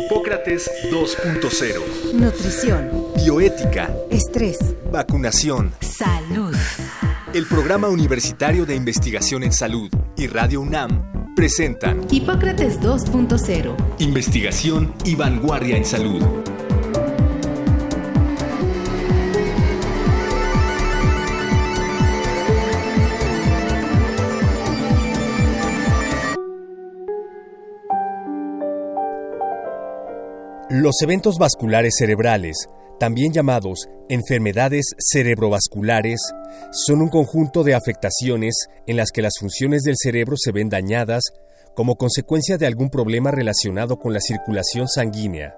Hipócrates 2.0. Nutrición. Bioética. Estrés. Vacunación. Salud. El Programa Universitario de Investigación en Salud y Radio UNAM presentan Hipócrates 2.0. Investigación y vanguardia en salud. Los eventos vasculares cerebrales, también llamados enfermedades cerebrovasculares, son un conjunto de afectaciones en las que las funciones del cerebro se ven dañadas como consecuencia de algún problema relacionado con la circulación sanguínea.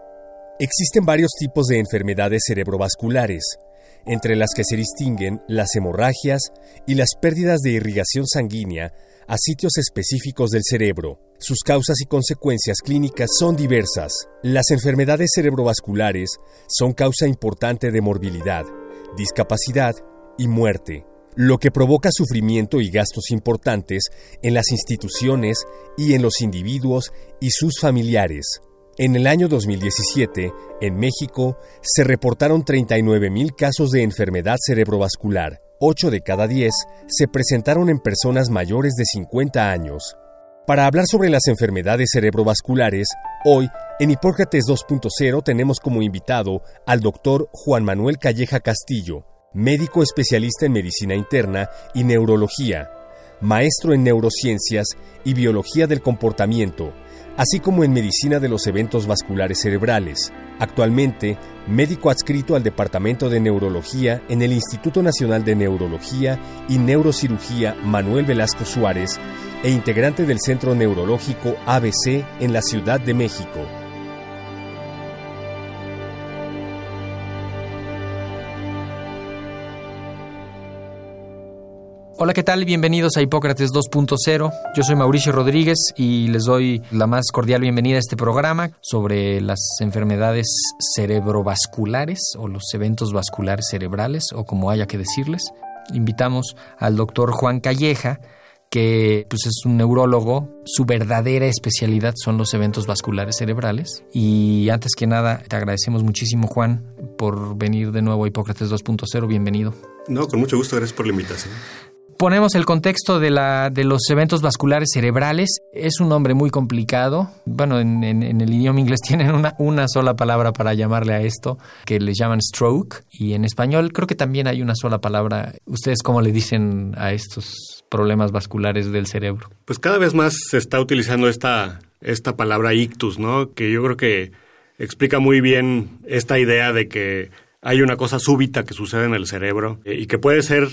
Existen varios tipos de enfermedades cerebrovasculares, entre las que se distinguen las hemorragias y las pérdidas de irrigación sanguínea a sitios específicos del cerebro. Sus causas y consecuencias clínicas son diversas. Las enfermedades cerebrovasculares son causa importante de morbilidad, discapacidad y muerte, lo que provoca sufrimiento y gastos importantes en las instituciones y en los individuos y sus familiares. En el año 2017, en México, se reportaron 39.000 casos de enfermedad cerebrovascular. 8 de cada 10 se presentaron en personas mayores de 50 años. Para hablar sobre las enfermedades cerebrovasculares, hoy en Hipócrates 2.0 tenemos como invitado al doctor Juan Manuel Calleja Castillo, médico especialista en medicina interna y neurología, maestro en neurociencias y biología del comportamiento, así como en medicina de los eventos vasculares cerebrales. Actualmente, médico adscrito al Departamento de Neurología en el Instituto Nacional de Neurología y Neurocirugía Manuel Velasco Suárez e integrante del Centro Neurológico ABC en la Ciudad de México. Hola, ¿qué tal? Bienvenidos a Hipócrates 2.0. Yo soy Mauricio Rodríguez y les doy la más cordial bienvenida a este programa sobre las enfermedades cerebrovasculares o los eventos vasculares cerebrales o como haya que decirles. Invitamos al doctor Juan Calleja, que pues, es un neurólogo. Su verdadera especialidad son los eventos vasculares cerebrales. Y antes que nada, te agradecemos muchísimo, Juan, por venir de nuevo a Hipócrates 2.0. Bienvenido. No, con mucho gusto, gracias por la invitación ponemos el contexto de, la, de los eventos vasculares cerebrales. Es un nombre muy complicado. Bueno, en, el idioma inglés tienen una, una sola palabra para llamarle a esto, que le llaman stroke. Y en español creo que también hay una sola palabra. ¿Ustedes cómo le dicen a estos problemas vasculares del cerebro? Pues cada vez más se está utilizando esta, esta palabra ictus, ¿no? Que yo creo que explica muy bien esta idea de que hay una cosa súbita que sucede en el cerebro eh, y que puede ser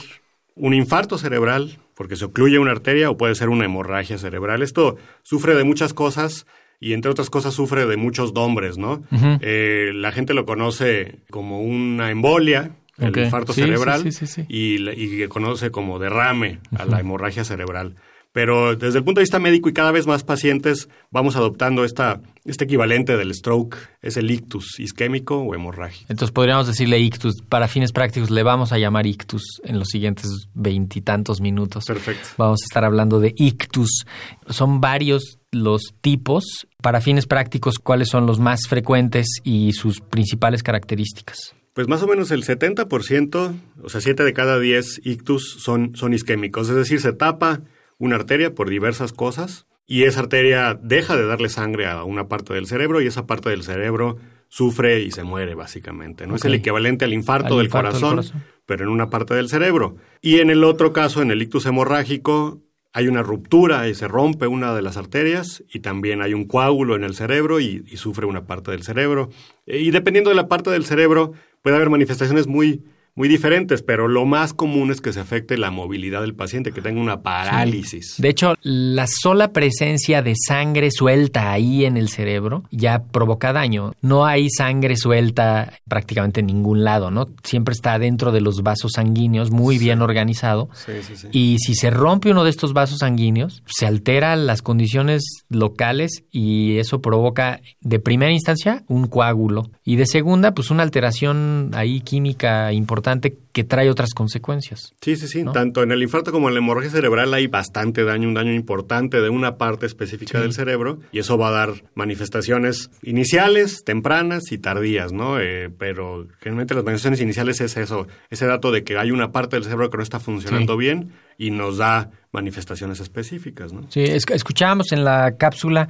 un infarto cerebral, porque se ocluye una arteria, o puede ser una hemorragia cerebral. Esto sufre de muchas cosas y entre otras cosas sufre de muchos nombres, ¿no? Eh, la gente lo conoce como una embolia, el infarto cerebral, y, y, conoce como derrame a la hemorragia cerebral. Pero desde el punto de vista médico y cada vez más pacientes vamos adoptando esta, este equivalente del stroke, es el ictus isquémico o hemorrágico. Entonces podríamos decirle ictus, para fines prácticos le vamos a llamar ictus en los siguientes veintitantos minutos. Perfecto. Vamos a estar hablando de ictus. Son varios los tipos. Para fines prácticos, ¿cuáles son los más frecuentes y sus principales características? Pues más o menos el 70%, o sea, 7 de cada 10 ictus son, son isquémicos, es decir, se tapa una arteria por diversas cosas y esa arteria deja de darle sangre a una parte del cerebro y esa parte del cerebro sufre y se muere básicamente. No es el equivalente al infarto, del, corazón, pero en una parte del cerebro. Y en el otro caso, en el ictus hemorrágico, hay una ruptura y se rompe una de las arterias y también hay un coágulo en el cerebro y, y sufre una parte del cerebro. Y dependiendo de la parte del cerebro, puede haber manifestaciones muy muy diferentes, pero lo más común es que se afecte la movilidad del paciente, que tenga una parálisis. De hecho, la sola presencia de sangre suelta ahí en el cerebro ya provoca daño. No hay sangre suelta prácticamente en ningún lado, ¿no? Siempre está dentro de los vasos sanguíneos, muy bien organizado. Sí, sí, y si se rompe uno de estos vasos sanguíneos, se alteran las condiciones locales y eso provoca, de primera instancia, un coágulo. Y de segunda, pues una alteración ahí química importante importante que trae otras consecuencias. Sí, sí, sí. Tanto en el infarto como en la hemorragia cerebral hay bastante daño, un daño importante de una parte específica del cerebro y eso va a dar manifestaciones iniciales, tempranas y tardías, ¿no? Eh, pero generalmente las manifestaciones iniciales es eso, ese dato de que hay una parte del cerebro que no está funcionando bien y nos da manifestaciones específicas, ¿no? Sí, escuchábamos en la cápsula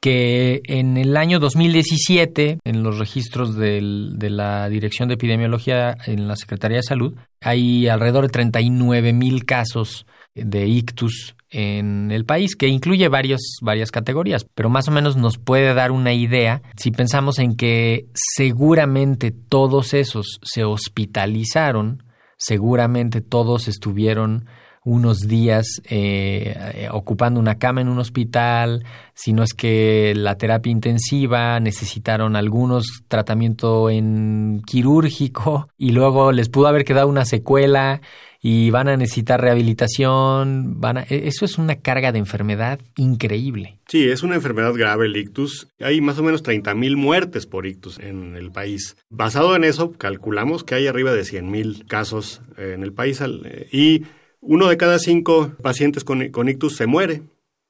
que en el año 2017, en los registros de la Dirección de Epidemiología en la Secretaría de Salud, hay alrededor de 39 mil casos de ictus en el país, que incluye varios, varias categorías, pero más o menos nos puede dar una idea si pensamos en que seguramente todos esos se hospitalizaron, seguramente todos estuvieron unos días eh, eh, ocupando una cama en un hospital, si no es que la terapia intensiva, necesitaron algunos tratamiento en quirúrgico y luego les pudo haber quedado una secuela y van a necesitar rehabilitación, van e, eso es una carga de enfermedad increíble. Sí, es una enfermedad grave el ictus. Hay más o menos 30 mil muertes por ictus en el país. Basado en eso, calculamos que hay arriba de 100 mil casos en el país y uno de cada cinco pacientes con, ictus se muere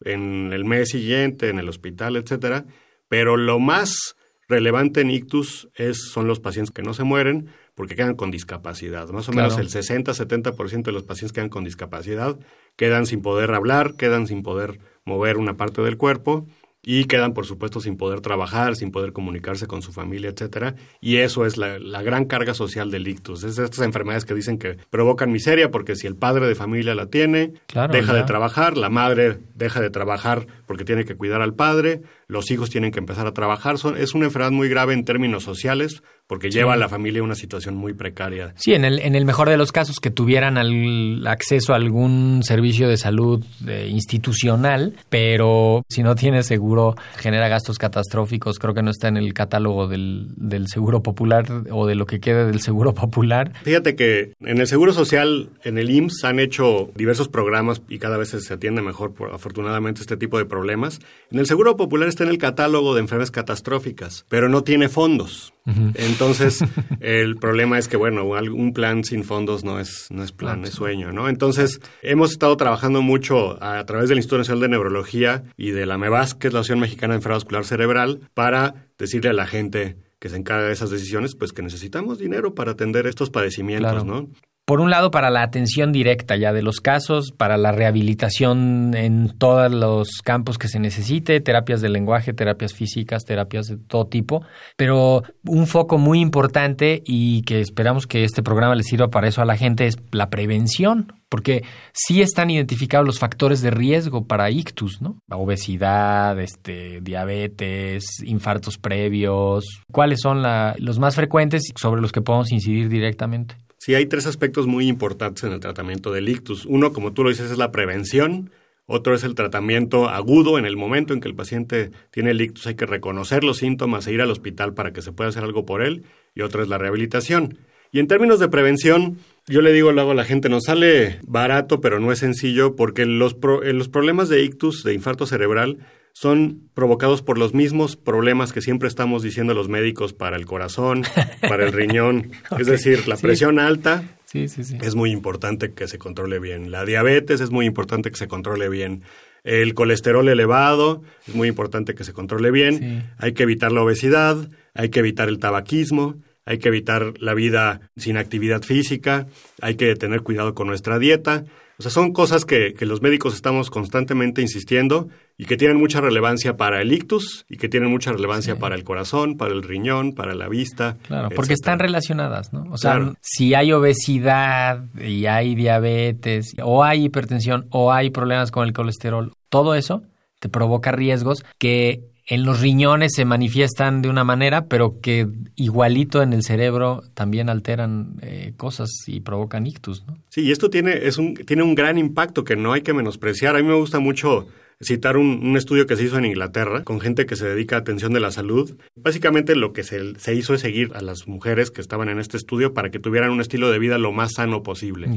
en el mes siguiente, en el hospital, etcétera. Pero lo más relevante en ictus es, son los pacientes que no se mueren porque quedan con discapacidad. Más o menos el 60-70% de los pacientes quedan con discapacidad, quedan sin poder hablar, quedan sin poder mover una parte del cuerpo y quedan, por supuesto, sin poder trabajar, sin poder comunicarse con su familia, etcétera. Y eso es la, gran carga social del ictus. Es estas enfermedades que dicen que provocan miseria porque si el padre de familia la tiene, deja de trabajar, la madre deja de trabajar porque tiene que cuidar al padre, los hijos tienen que empezar a trabajar. Son, es una enfermedad muy grave en términos sociales porque lleva a la familia a una situación muy precaria. Sí, en el, en el mejor de los casos que tuvieran al, acceso a algún servicio de salud eh, institucional, pero si no tiene seguro genera gastos catastróficos. Creo que no está en el catálogo del, del seguro popular o de lo que quede del seguro popular. Fíjate que en el seguro social, en el IMSS, han hecho diversos programas y cada vez se atiende mejor, por, afortunadamente, este tipo de problemas. En el seguro popular está en el catálogo de enfermedades catastróficas, pero no tiene fondos. Entonces, el problema es que, bueno, un plan sin fondos no es, no es plan, es sueño, ¿no? Entonces, hemos estado trabajando mucho a, través del Instituto Nacional de Neurología y de la MEVAS, que es la Asociación Mexicana de Enfermedad Vascular Cerebral, para decirle a la gente que se encarga de esas decisiones, pues que necesitamos dinero para atender estos padecimientos, ¿no? Por un lado, para la atención directa ya de los casos, para la rehabilitación en todos los campos que se necesite, terapias de lenguaje, terapias físicas, terapias de todo tipo, pero un foco muy importante y que esperamos que este programa le sirva para eso a la gente es la prevención, porque sí están identificados los factores de riesgo para ictus, ¿no? Obesidad, este, diabetes, infartos previos. ¿Cuáles son los más frecuentes sobre los que podemos incidir directamente? Sí, hay tres aspectos muy importantes en el tratamiento del ictus. Uno, como tú lo dices, es la prevención. Otro es el tratamiento agudo en el momento en que el paciente tiene el ictus. Hay que reconocer los síntomas e ir al hospital para que se pueda hacer algo por él. Y otro es la rehabilitación. Y en términos de prevención, yo le digo luego a la gente, nos sale barato, pero no es sencillo, porque los, los problemas de ictus, de infarto cerebral, son provocados por los mismos problemas que siempre estamos diciendo los médicos para el corazón, para el riñón. Es decir, la presión alta es muy importante que se controle bien. La diabetes es muy importante que se controle bien. El colesterol elevado es muy importante que se controle bien. Hay que evitar la obesidad, hay que evitar el tabaquismo, hay que evitar la vida sin actividad física, hay que tener cuidado con nuestra dieta. O sea, son cosas que, los médicos estamos constantemente insistiendo y que tienen mucha relevancia para el ictus y que tienen mucha relevancia para el corazón, para el riñón, para la vista. Claro, porque están relacionadas, ¿no? O sea, si hay obesidad y hay diabetes o hay hipertensión o hay problemas con el colesterol, todo eso te provoca riesgos que en los riñones se manifiestan de una manera, pero que igualito en el cerebro también alteran eh, cosas y provocan ictus. ¿no? Sí, y esto tiene, es un, tiene un gran impacto que no hay que menospreciar. A mí me gusta mucho citar un, estudio que se hizo en Inglaterra con gente que se dedica a atención de la salud. Básicamente lo que se, hizo es seguir a las mujeres que estaban en este estudio para que tuvieran un estilo de vida lo más sano posible.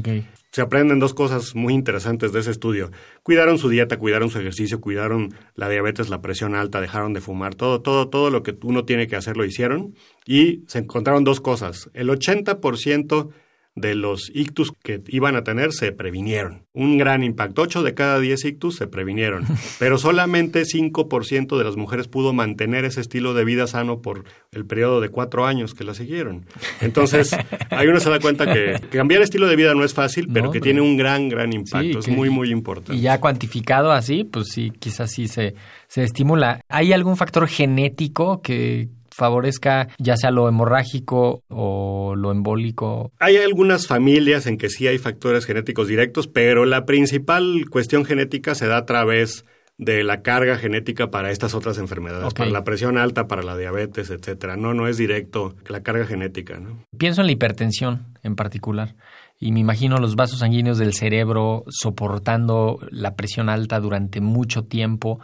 Se aprenden dos cosas muy interesantes de ese estudio. Cuidaron su dieta, cuidaron su ejercicio, cuidaron la diabetes, la presión alta, dejaron de fumar, todo, todo, todo lo que uno tiene que hacer lo hicieron y se encontraron dos cosas. El 80% de los ictus que iban a tener se previnieron. Un gran impacto. 8 de cada 10 ictus se previnieron. Pero solamente 5% de las mujeres pudo mantener ese estilo de vida sano por el periodo de cuatro años que la siguieron. Entonces, ahí uno se da cuenta que, cambiar estilo de vida no es fácil, pero que tiene un gran, gran impacto. es muy, muy importante. Y ya cuantificado así, pues sí, quizás sí se, se estimula. ¿Hay algún factor genético que favorezca ya sea lo hemorrágico o lo embólico? Hay algunas familias en que sí hay factores genéticos directos, pero la principal cuestión genética se da a través de la carga genética para estas otras enfermedades, para la presión alta, para la diabetes, etcétera. No, no es directo la carga genética, ¿no? Pienso en la hipertensión en particular y me imagino los vasos sanguíneos del cerebro soportando la presión alta durante mucho tiempo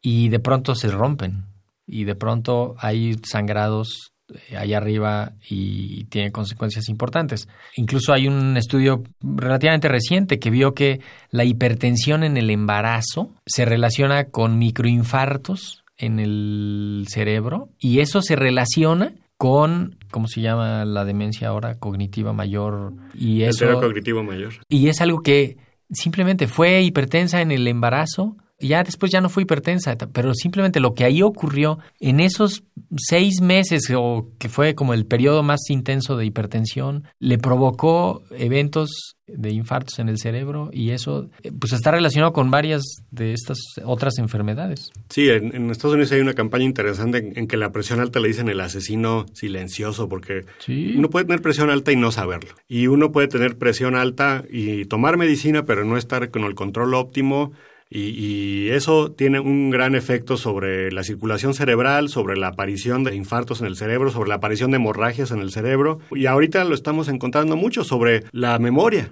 y de pronto se rompen y de pronto hay sangrados eh, allá arriba y tiene consecuencias importantes. Incluso hay un estudio relativamente reciente que vio que la hipertensión en el embarazo se relaciona con microinfartos en el cerebro y eso se relaciona con, ¿cómo se llama la demencia ahora? Cognitiva mayor. Y eso, cognitivo mayor. Y es algo que simplemente fue hipertensa en el embarazo ya después ya no fue hipertensa, pero simplemente lo que ahí ocurrió en esos seis meses, o que fue como el periodo más intenso de hipertensión, le provocó eventos de infartos en el cerebro y eso pues está relacionado con varias de estas otras enfermedades. Sí, en, Estados Unidos hay una campaña interesante en, que la presión alta le dicen el asesino silencioso porque uno puede tener presión alta y no saberlo. Y uno puede tener presión alta y tomar medicina pero no estar con el control óptimo y, eso tiene un gran efecto sobre la circulación cerebral, sobre la aparición de infartos en el cerebro, sobre la aparición de hemorragias en el cerebro. Y ahorita lo estamos encontrando mucho sobre la memoria.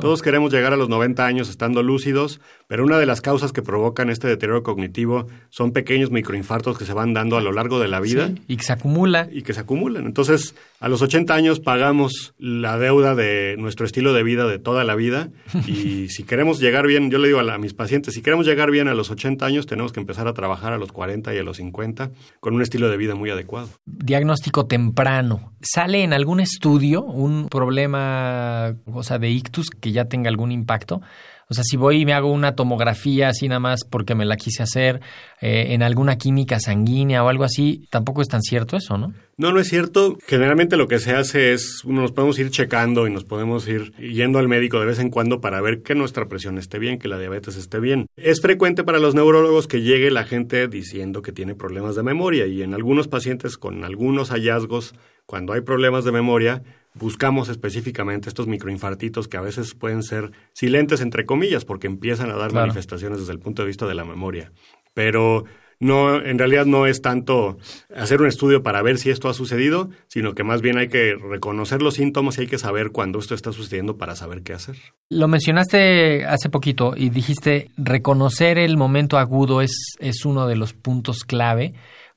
Todos queremos llegar a los 90 años estando lúcidos, pero una de las causas que provocan este deterioro cognitivo son pequeños microinfartos que se van dando a lo largo de la vida. y que se acumula. Y que se acumulan. Entonces, a los 80 años pagamos la deuda de nuestro estilo de vida de toda la vida. Y si queremos llegar bien, yo le digo a, a mis pacientes, si queremos llegar bien a los 80 años, tenemos que empezar a trabajar a los 40 y a los 50 con un estilo de vida muy adecuado. Diagnóstico temprano. ¿Sale en algún estudio un problema, de ictus? Que ya tenga algún impacto. O sea, si voy y me hago una tomografía así nada más porque me la quise hacer eh, en alguna química sanguínea o algo así, tampoco es tan cierto eso, ¿no? No, no es cierto. Generalmente lo que se hace es, nos podemos ir checando y nos podemos ir yendo al médico de vez en cuando para ver que nuestra presión esté bien, que la diabetes esté bien. Es frecuente para los neurólogos que llegue la gente diciendo que tiene problemas de memoria y en algunos pacientes con algunos hallazgos, cuando hay problemas de memoria, buscamos específicamente estos microinfartitos que a veces pueden ser silentes, entre comillas, porque empiezan a dar manifestaciones desde el punto de vista de la memoria. Pero no, en realidad no es tanto hacer un estudio para ver si esto ha sucedido, sino que más bien hay que reconocer los síntomas y hay que saber cuándo esto está sucediendo para saber qué hacer. Lo mencionaste hace poquito y dijiste reconocer el momento agudo es, es uno de los puntos clave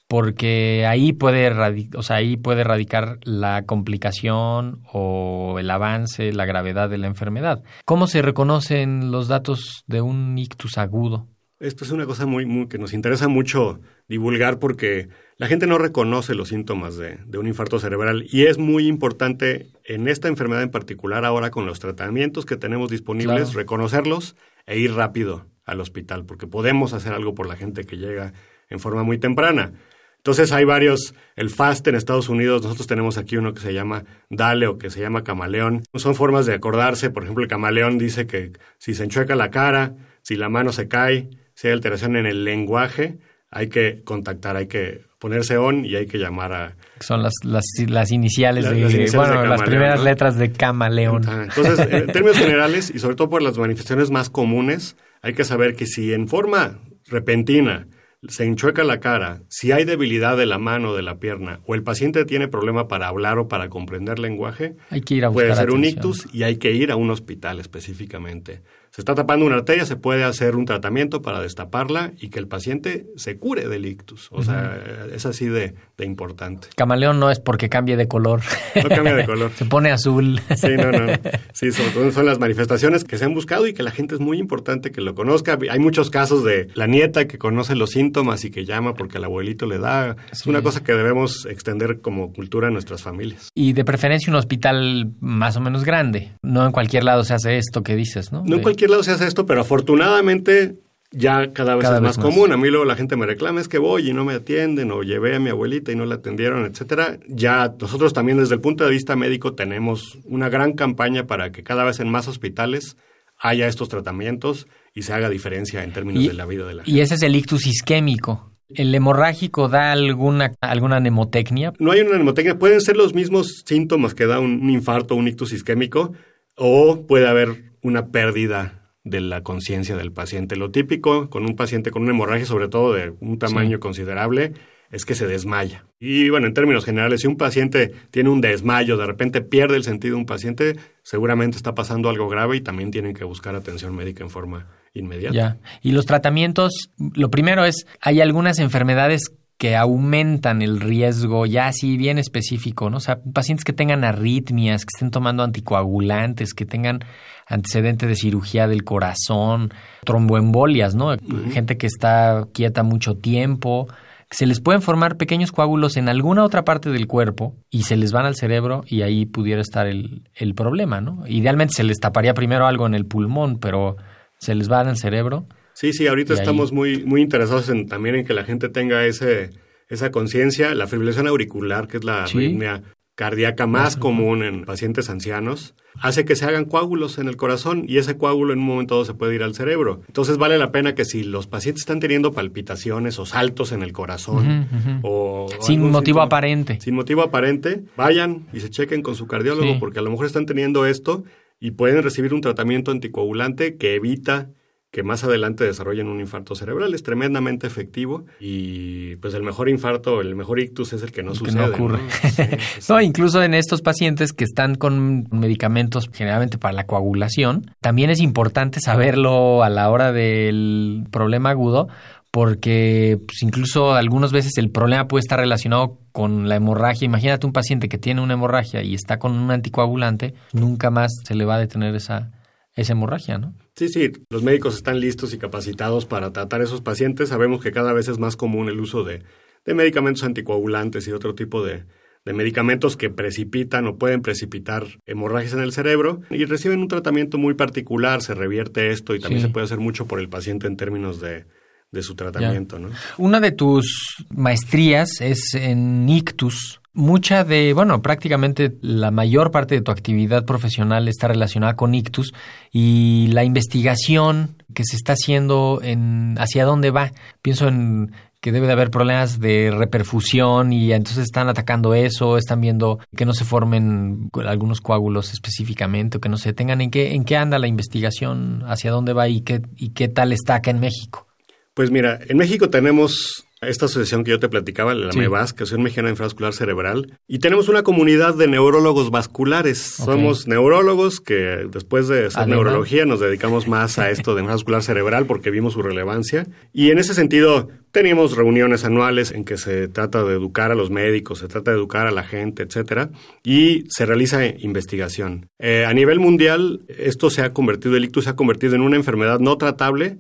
porque ahí puede, o sea, ahí puede radicar la complicación o el avance, la gravedad de la enfermedad. ¿Cómo se reconocen los datos de un ictus agudo? Esto es una cosa muy, muy que nos interesa mucho divulgar porque la gente no reconoce los síntomas de, un infarto cerebral y es muy importante en esta enfermedad en particular ahora con los tratamientos que tenemos disponibles reconocerlos e ir rápido al hospital porque podemos hacer algo por la gente que llega en forma muy temprana. Entonces hay varios, el FAST en Estados Unidos, nosotros tenemos aquí uno que se llama DALE o que se llama camaleón. Son formas de acordarse, por ejemplo, el camaleón dice que si se enchueca la cara, si la mano se cae, si hay alteración en el lenguaje, hay que contactar, hay que ponerse on y hay que llamar a... Son las, las, las iniciales, de, bueno, las primeras letras de camaleón. Entonces, en términos generales y sobre todo por las manifestaciones más comunes, hay que saber que si en forma repentina se enchueca la cara, si hay debilidad de la mano o de la pierna, o el paciente tiene problema para hablar o para comprender lenguaje, hay que ir a puede ser un ictus y hay que ir a un hospital específicamente. Se está tapando una arteria, se puede hacer un tratamiento para destaparla y que el paciente se cure del ictus. O sea, es así de, de, importante. Camaleón no es porque cambie de color. No cambia de color. se pone azul. Sí, no, no. Sí, son, son las manifestaciones que se han buscado y que la gente es muy importante que lo conozca. Hay muchos casos de la nieta que conoce los síntomas y que llama porque el abuelito le da. Es una cosa que debemos extender como cultura en nuestras familias. Y de preferencia un hospital más o menos grande. No en cualquier lado se hace esto que dices, ¿no? No en cualquier lado se hace esto, pero afortunadamente ya cada vez es más, común. A mí luego la gente me reclama, es que voy y no me atienden, o llevé a mi abuelita y no la atendieron, etcétera. Ya nosotros también desde el punto de vista médico tenemos una gran campaña para que cada vez en más hospitales haya estos tratamientos y se haga diferencia en términos de la vida de la gente. Y ese es el ictus isquémico. ¿El hemorrágico da alguna, alguna nemotecnia? No hay una nemotecnia. Pueden ser los mismos síntomas que da un, infarto o un ictus isquémico, o puede haber una pérdida de la conciencia del paciente. Lo típico con un paciente con una hemorragia, sobre todo de un tamaño sí. considerable, es que se desmaya. Y bueno, en términos generales, si un paciente tiene un desmayo, de repente pierde el sentido de un paciente, seguramente está pasando algo grave y también tienen que buscar atención médica en forma inmediata. Ya. Y los tratamientos, lo primero es, hay algunas enfermedades que aumentan el riesgo ya así bien específico, ¿no? O sea, pacientes que tengan arritmias, que estén tomando anticoagulantes, que tengan antecedente de cirugía del corazón, tromboembolias, ¿no? Uh -huh. Gente que está quieta mucho tiempo, se les pueden formar pequeños coágulos en alguna otra parte del cuerpo y se les van al cerebro y ahí pudiera estar el, el problema, ¿no? Idealmente se les taparía primero algo en el pulmón, pero se les va al cerebro. Sí, sí, ahorita estamos ahí... muy, muy interesados en, también en que la gente tenga ese, esa conciencia. La fibrilación auricular, que es la ¿Sí? arritmia cardíaca más común en pacientes ancianos, hace que se hagan coágulos en el corazón y ese coágulo en un momento dado se puede ir al cerebro. Entonces vale la pena que si los pacientes están teniendo palpitaciones o saltos en el corazón uh -huh, uh -huh. o... Sin motivo síntoma, aparente. Sin motivo aparente, vayan y se chequen con su cardiólogo sí. porque a lo mejor están teniendo esto y pueden recibir un tratamiento anticoagulante que evita que más adelante desarrollen un infarto cerebral. Es tremendamente efectivo y pues el mejor infarto, el mejor ictus es el que no el sucede. Que no ocurre. ¿no? Sí, sí. no, incluso en estos pacientes que están con medicamentos generalmente para la coagulación, también es importante saberlo a la hora del problema agudo porque pues, incluso algunas veces el problema puede estar relacionado con la hemorragia. Imagínate un paciente que tiene una hemorragia y está con un anticoagulante, nunca más se le va a detener esa, esa hemorragia, ¿no? Sí, sí, los médicos están listos y capacitados para tratar a esos pacientes. Sabemos que cada vez es más común el uso de, de medicamentos anticoagulantes y otro tipo de, de, medicamentos que precipitan o pueden precipitar hemorragias en el cerebro y reciben un tratamiento muy particular, se revierte esto y también sí. se puede hacer mucho por el paciente en términos de, de su tratamiento. ¿no? Una de tus maestrías es en ictus, mucha de, bueno, prácticamente la mayor parte de tu actividad profesional está relacionada con ictus y la investigación que se está haciendo en hacia dónde va. Pienso en que debe de haber problemas de reperfusión y entonces están atacando eso, están viendo que no se formen algunos coágulos específicamente o que no se tengan en qué en qué anda la investigación, hacia dónde va y qué y qué tal está acá en México. Pues mira, en México tenemos esta asociación que yo te platicaba, la sí. MEVAS, que es Asociación Mexicana Infravascular Cerebral, y tenemos una comunidad de neurólogos vasculares. Okay. Somos neurólogos que después de hacer Además. neurología nos dedicamos más a esto de infravascular cerebral porque vimos su relevancia. Y en ese sentido, teníamos reuniones anuales en que se trata de educar a los médicos, se trata de educar a la gente, etcétera, y se realiza investigación. Eh, a nivel mundial, esto se ha convertido, el ictus se ha convertido en una enfermedad no tratable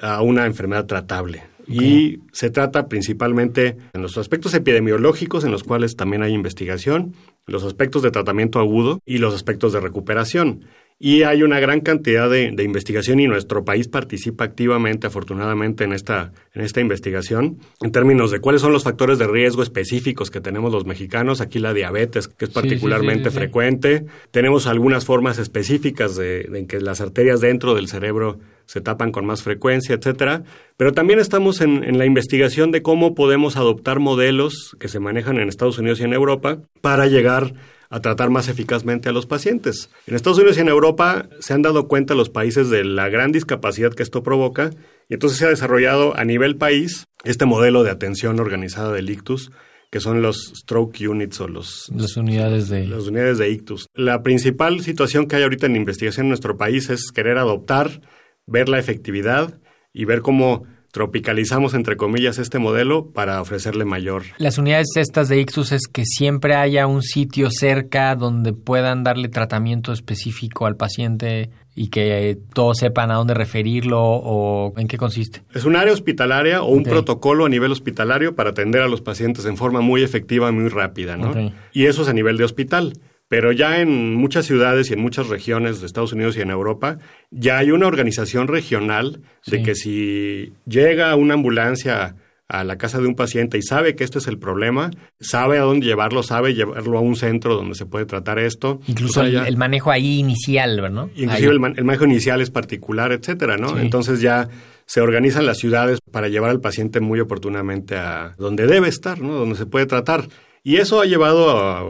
a una enfermedad tratable. Y se trata principalmente en los aspectos epidemiológicos, en los cuales también hay investigación, los aspectos de tratamiento agudo y los aspectos de recuperación. Y hay una gran cantidad de, de, investigación y nuestro país participa activamente, afortunadamente, en esta, en esta investigación. En términos de cuáles son los factores de riesgo específicos que tenemos los mexicanos, aquí la diabetes, que es particularmente sí, sí, sí, frecuente. Tenemos algunas formas específicas de, de que las arterias dentro del cerebro se tapan con más frecuencia, etcétera. Pero también estamos en, en, la investigación de cómo podemos adoptar modelos que se manejan en Estados Unidos y en Europa para llegar a tratar más eficazmente a los pacientes. En Estados Unidos y en Europa se han dado cuenta los países de la gran discapacidad que esto provoca y entonces se ha desarrollado a nivel país este modelo de atención organizada del ictus que son los stroke units o los, Las unidades de... las unidades de ictus. La principal situación que hay ahorita en investigación en nuestro país es querer adoptar, ver la efectividad y ver cómo tropicalizamos, entre comillas, este modelo para ofrecerle mayor. Las unidades estas de ictus es que siempre haya un sitio cerca donde puedan darle tratamiento específico al paciente y que todos sepan a dónde referirlo o en qué consiste. Es un área hospitalaria o un protocolo a nivel hospitalario para atender a los pacientes en forma muy efectiva y muy rápida, ¿no? Y eso es a nivel de hospital. Pero ya en muchas ciudades y en muchas regiones de Estados Unidos y en Europa, ya hay una organización regional de Sí. que si llega una ambulancia a la casa de un paciente y sabe que este es el problema, sabe a dónde llevarlo, sabe llevarlo a un centro donde se puede tratar esto. Incluso O sea, el, ya- el manejo ahí inicial, ¿verdad? Inclusive el, man- el manejo inicial es particular, etcétera, ¿no? Sí. Entonces ya se organizan las ciudades para llevar al paciente muy oportunamente a donde debe estar, ¿no? Donde se puede tratar. Y eso ha llevado a...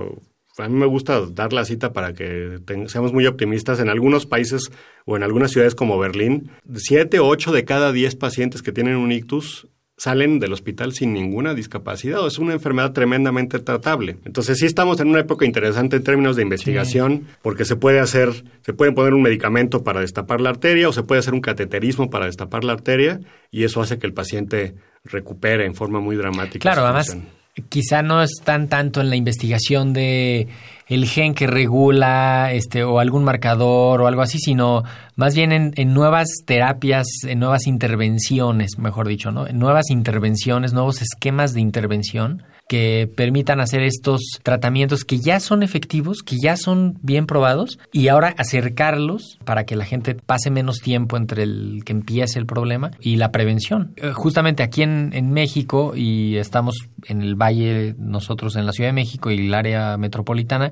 A mí me gusta dar la cita para que seamos muy optimistas. En algunos países o en algunas ciudades como Berlín, siete o ocho de cada diez pacientes que tienen un ictus salen del hospital sin ninguna discapacidad. Es una enfermedad tremendamente tratable. Entonces sí estamos en una época interesante en términos de investigación, porque se puede hacer, se puede poner un medicamento para destapar la arteria o se puede hacer un cateterismo para destapar la arteria y eso hace que el paciente recupere en forma muy dramática. Claro, además. Quizá no están tanto en la investigación de el gen que regula este o algún marcador o algo así, sino más bien en, en nuevas terapias, en nuevas intervenciones, mejor dicho, ¿no? En nuevas intervenciones, nuevos esquemas de intervención que permitan hacer estos tratamientos que ya son efectivos, que ya son bien probados y ahora acercarlos para que la gente pase menos tiempo entre el que empiece el problema y la prevención. Eh, Justamente aquí en, en México y estamos en el Valle, nosotros en la Ciudad de México y el área metropolitana,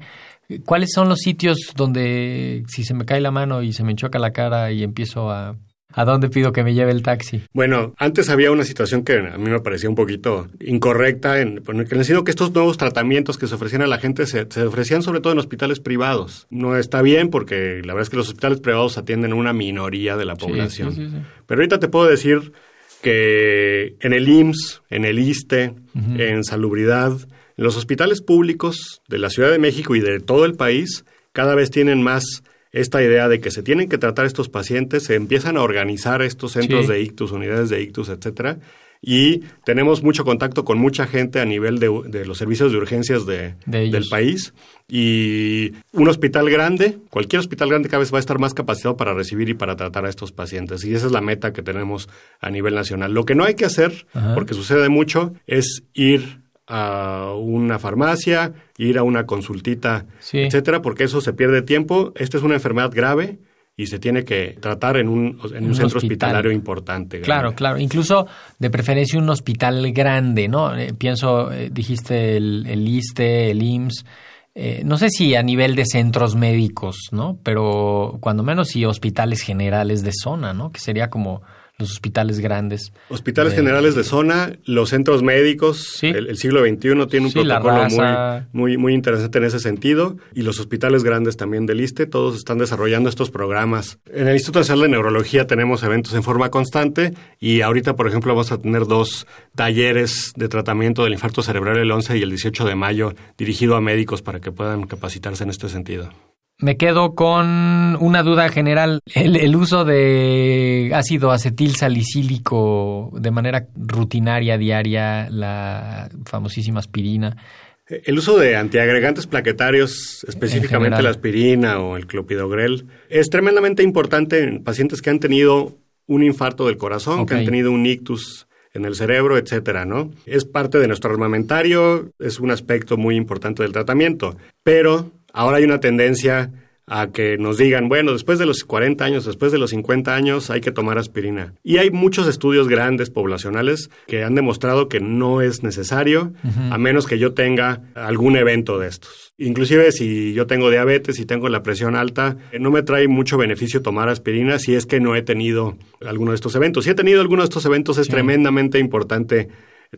¿cuáles son los sitios donde si se me cae la mano y se me enchoca la cara y empiezo a... ¿A dónde pido que me lleve el taxi? Bueno, antes había una situación que a mí me parecía un poquito incorrecta, en, en el que sentido que estos nuevos tratamientos que se ofrecían a la gente se, se ofrecían sobre todo en hospitales privados. No está bien porque la verdad es que los hospitales privados atienden a una minoría de la población. sí, sí, sí. Pero ahorita te puedo decir que en el IMSS, en el ISTE, en Salubridad, en los hospitales públicos de la Ciudad de México y de todo el país, cada vez tienen más esta idea de que se tienen que tratar estos pacientes, se empiezan a organizar estos centros Sí. de ictus, unidades de ictus, etcétera, y tenemos mucho contacto con mucha gente a nivel de, de los servicios de urgencias de, del país y un hospital grande, cualquier hospital grande cada vez va a estar más capacitado para recibir y para tratar a estos pacientes y esa es la meta que tenemos a nivel nacional. Lo que no hay que hacer, Ajá. porque sucede mucho, es ir a una farmacia, ir a una consultita, Sí. etcétera, porque eso se pierde tiempo. Esta es una enfermedad grave y se tiene que tratar en un, en un un centro hospital. hospitalario importante. Claro, claro. Incluso de preferencia un hospital grande, ¿no? Eh, pienso, eh, dijiste el, el ISTE, el IMSS. eh, no sé si a nivel de centros médicos, ¿no? Pero cuando menos sí hospitales generales de zona, ¿no? Que sería como los hospitales grandes. Hospitales de- generales de zona, los centros médicos, Sí. el, el siglo XXI tiene un Sí, protocolo muy, muy, muy interesante en ese sentido y los hospitales grandes también del ISTE, todos están desarrollando estos programas. En el Instituto Nacional de Neurología tenemos eventos en forma constante y ahorita, por ejemplo, vamos a tener dos talleres de tratamiento del infarto cerebral el 11 y el 18 de mayo dirigido a médicos para que puedan capacitarse en este sentido. Me quedo con una duda general. El, el uso de ácido acetil salicílico de manera rutinaria, diaria, la famosísima aspirina. El uso de antiagregantes plaquetarios, específicamente la aspirina o el clopidogrel, es tremendamente importante en pacientes que han tenido un infarto del corazón, que han tenido un ictus en el cerebro, etcétera, ¿no? Es parte de nuestro armamentario, es un aspecto muy importante del tratamiento, pero ahora hay una tendencia a que nos digan, bueno, después de los 40 años, después de los 50 años, hay que tomar aspirina. Y hay muchos estudios grandes poblacionales que han demostrado que no es necesario, a menos que yo tenga algún evento de estos. Inclusive si yo tengo diabetes y tengo la presión alta, eh, no me trae mucho beneficio tomar aspirina si es que no he tenido alguno de estos eventos. Si he tenido alguno de estos eventos, es tremendamente importante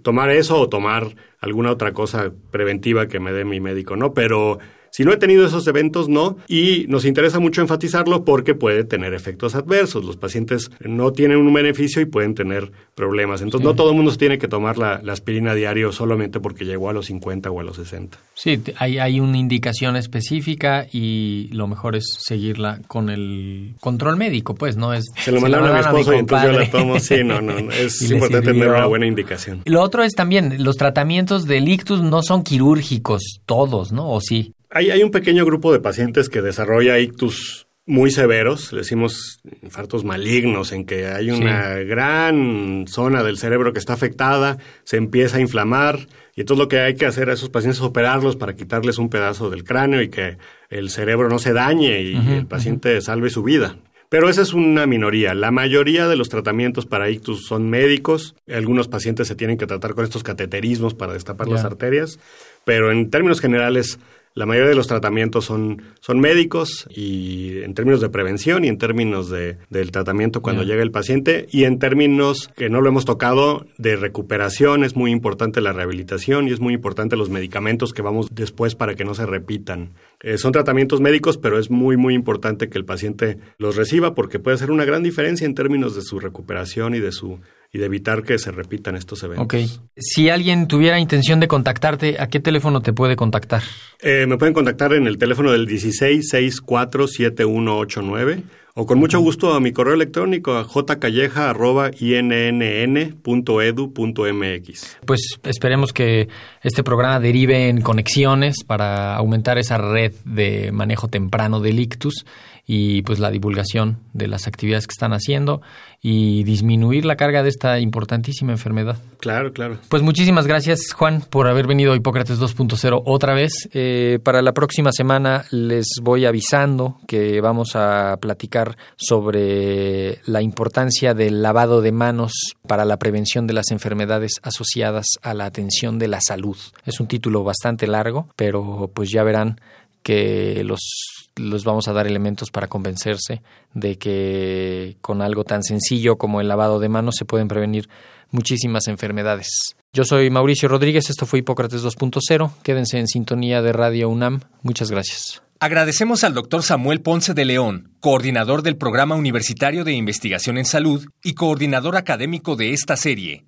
tomar eso o tomar alguna otra cosa preventiva que me dé mi médico, ¿no? Pero Si no he tenido esos eventos, no. Y nos interesa mucho enfatizarlo porque puede tener efectos adversos. Los pacientes no tienen un beneficio y pueden tener problemas. Entonces, no todo el mundo tiene que tomar la, aspirina diario solamente porque llegó a los 50 o a los 60. Sí, hay, hay una indicación específica y lo mejor es seguirla con el control médico, pues, ¿no? es Se lo mandaron a mi esposo y entonces yo la tomo. Sí, no, no. Es importante tener una buena indicación. Lo otro es también, los tratamientos del ictus no son quirúrgicos todos, ¿no? ¿O sí? Hay, hay un pequeño grupo de pacientes que desarrolla ictus muy severos, le decimos infartos malignos, en que hay una gran zona del cerebro que está afectada, se empieza a inflamar, y entonces lo que hay que hacer a esos pacientes es operarlos para quitarles un pedazo del cráneo y que el cerebro no se dañe y el paciente salve su vida. Pero esa es una minoría. La mayoría de los tratamientos para ictus son médicos. Algunos pacientes se tienen que tratar con estos cateterismos para destapar las arterias. Pero en términos generales, la mayoría de los tratamientos son, son médicos y en términos de prevención y en términos de, del tratamiento cuando llega el paciente y en términos que no lo hemos tocado de recuperación es muy importante la rehabilitación y es muy importante los medicamentos que vamos después para que no se repitan. Eh, son tratamientos médicos, pero es muy, muy importante que el paciente los reciba porque puede hacer una gran diferencia en términos de su recuperación y de su y de evitar que se repitan estos eventos. Ok. Si alguien tuviera intención de contactarte, ¿a qué teléfono te puede contactar? Eh, me pueden contactar en el teléfono del 16647189 o con mucho gusto a mi correo electrónico a jcalleja.innn.edu.mx. Pues esperemos que este programa derive en conexiones para aumentar esa red de manejo temprano del ictus y pues la divulgación de las actividades que están haciendo y disminuir la carga de esta importantísima enfermedad. Claro, claro. Pues muchísimas gracias Juan por haber venido a Hipócrates 2.0 otra vez. Eh, para la próxima semana les voy avisando que vamos a platicar sobre la importancia del lavado de manos para la prevención de las enfermedades asociadas a la atención de la salud. Es un título bastante largo, pero pues ya verán que los los vamos a dar elementos para convencerse de que con algo tan sencillo como el lavado de manos se pueden prevenir muchísimas enfermedades. Yo soy Mauricio Rodríguez, esto fue Hipócrates 2.0. Quédense en sintonía de Radio UNAM. Muchas gracias. Agradecemos al doctor Samuel Ponce de León, coordinador del Programa Universitario de Investigación en Salud y coordinador académico de esta serie.